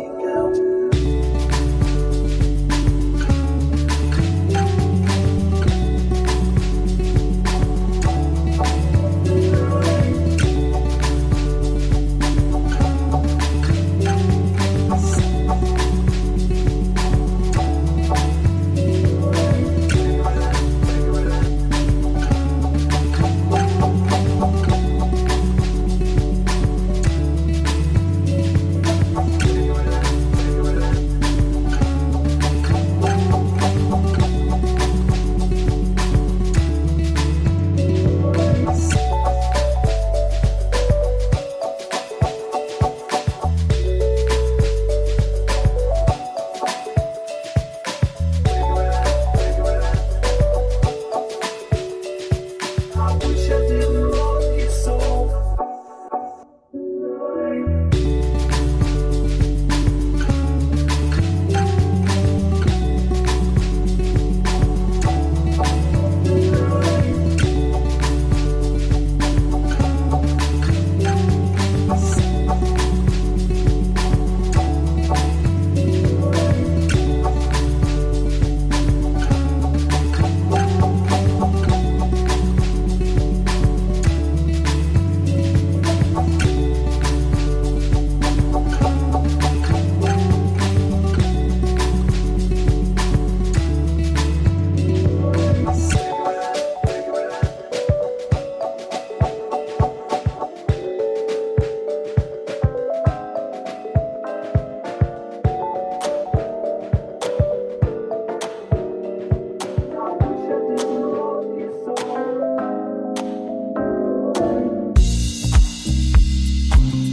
out.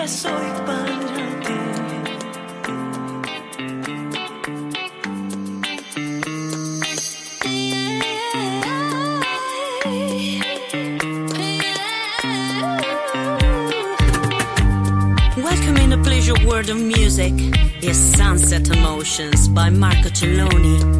que soy para ti. Welcome in the pleasure world of music is Sunset Emotions by Marco Celloni.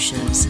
Sunset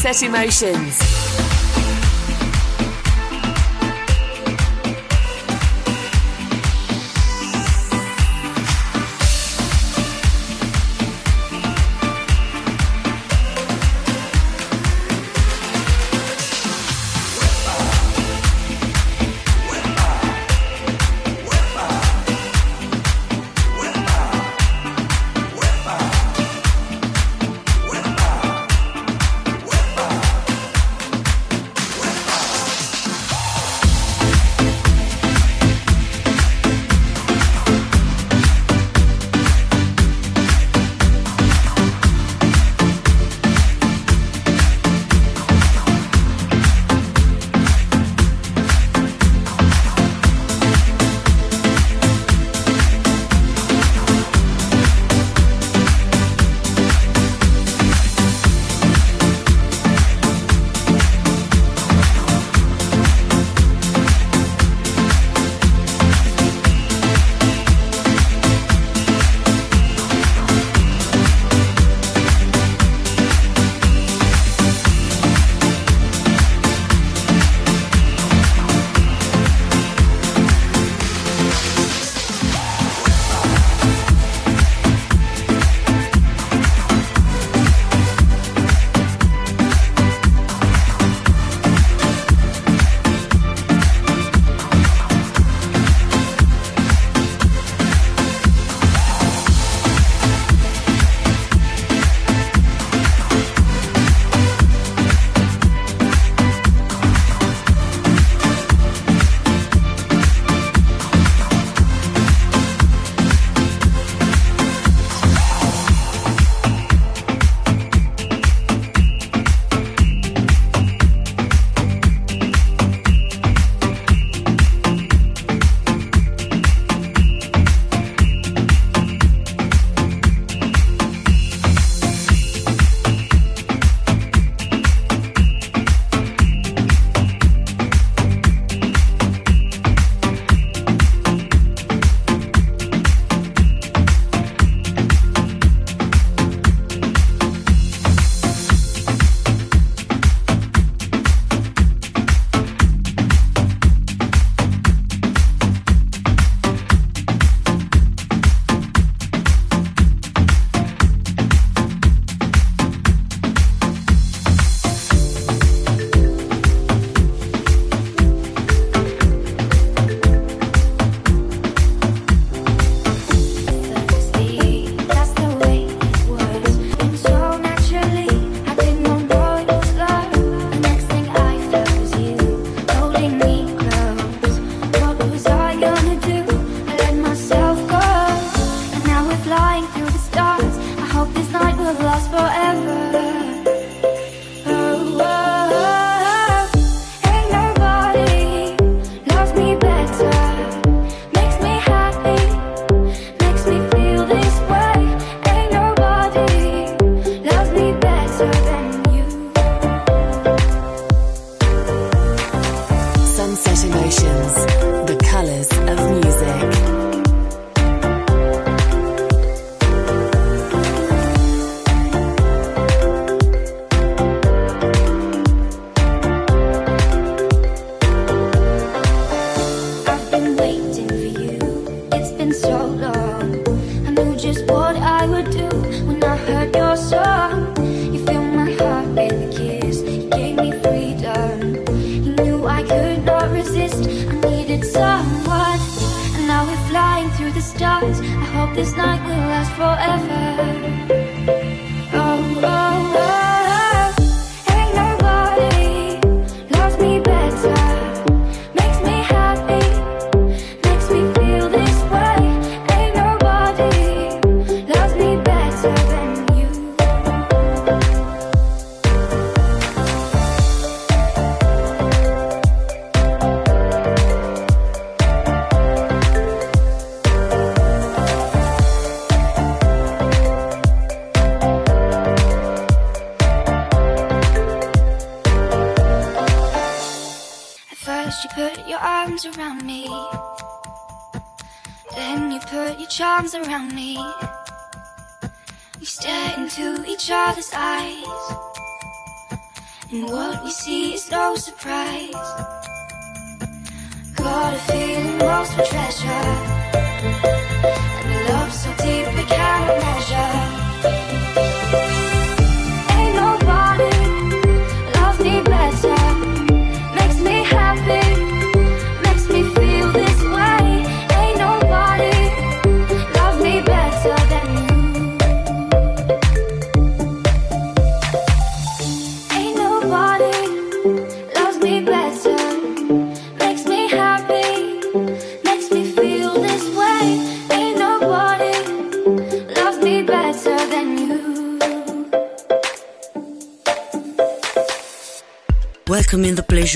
Sunset Emotions.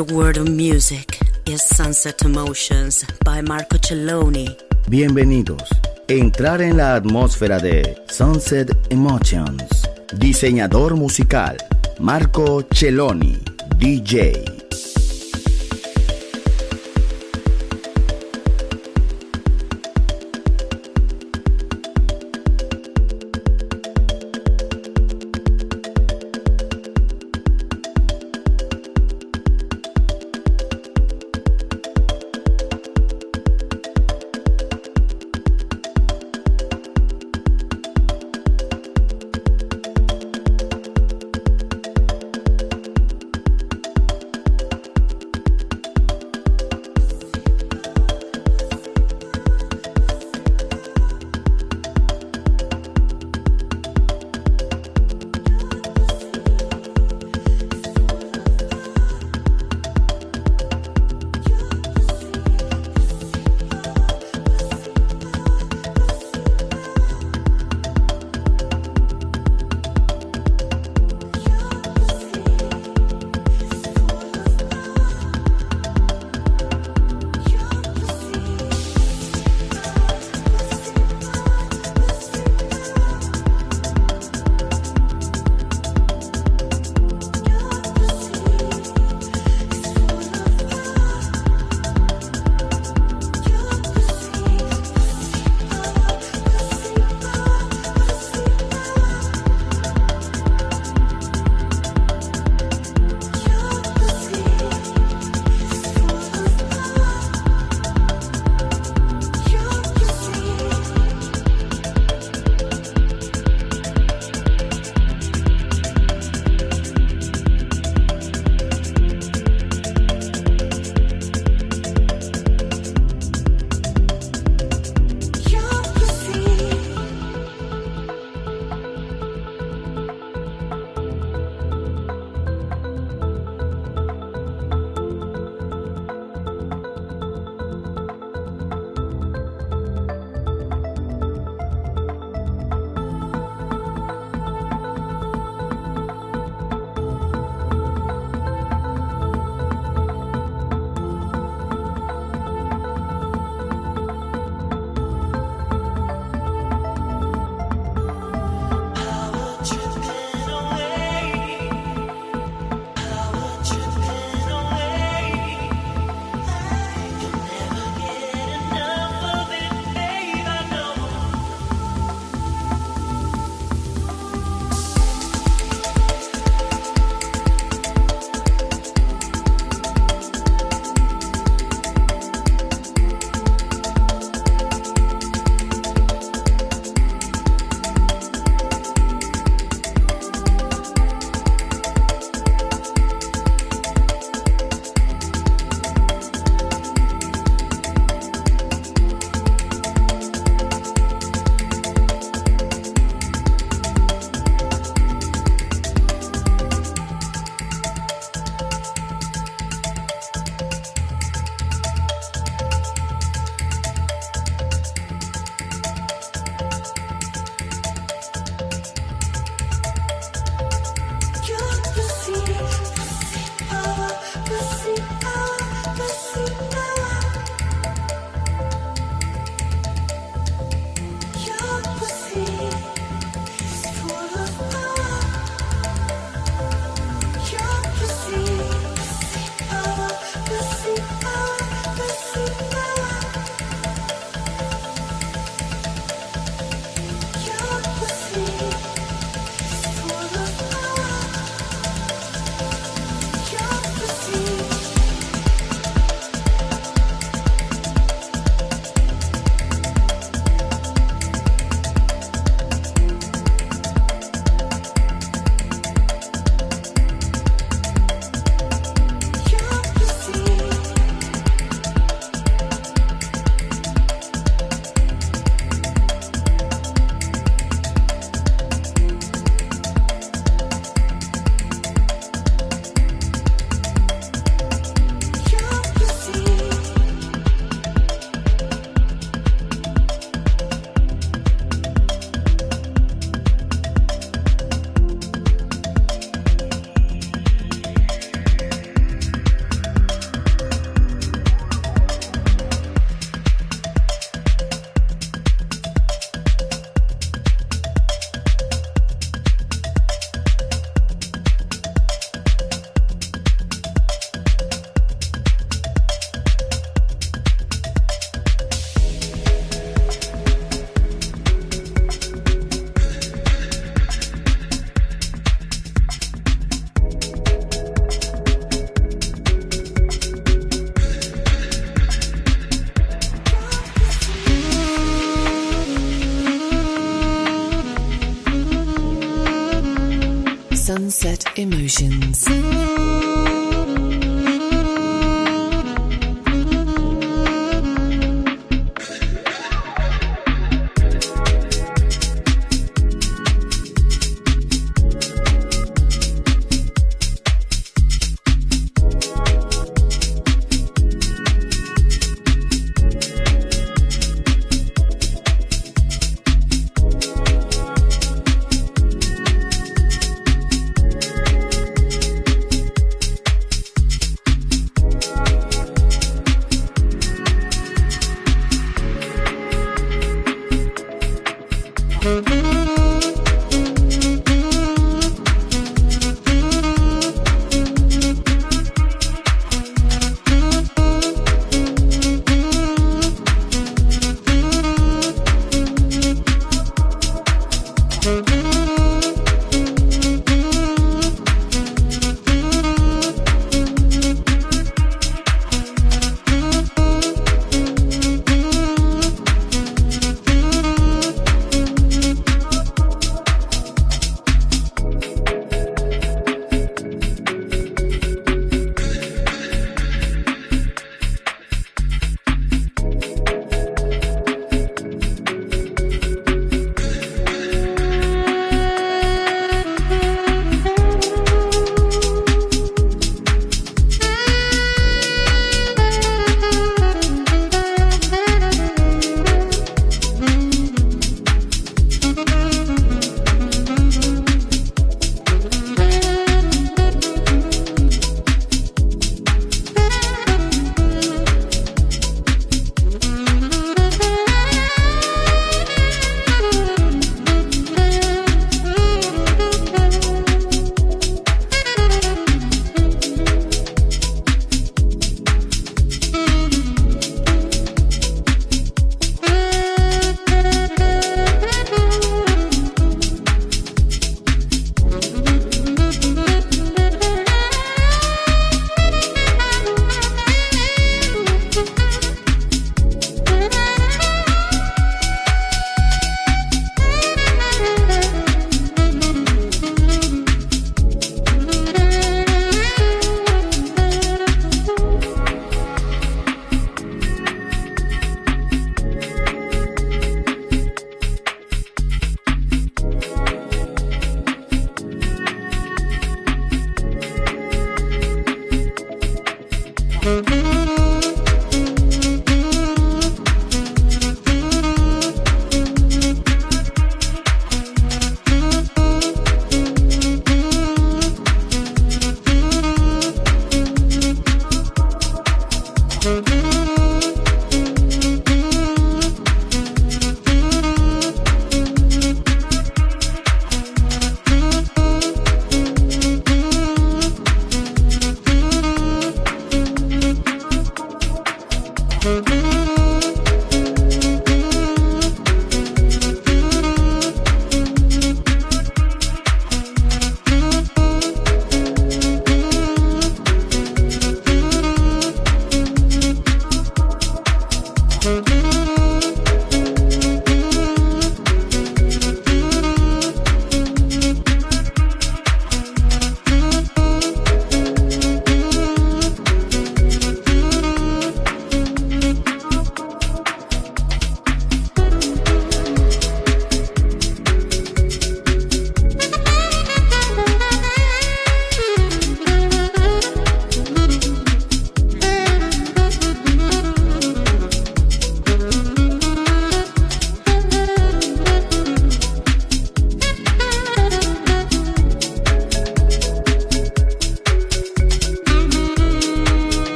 World. Bienvenidos. Entrar en la atmósfera de Sunset Emotions. Diseñador musical Marco Celloni, DJ.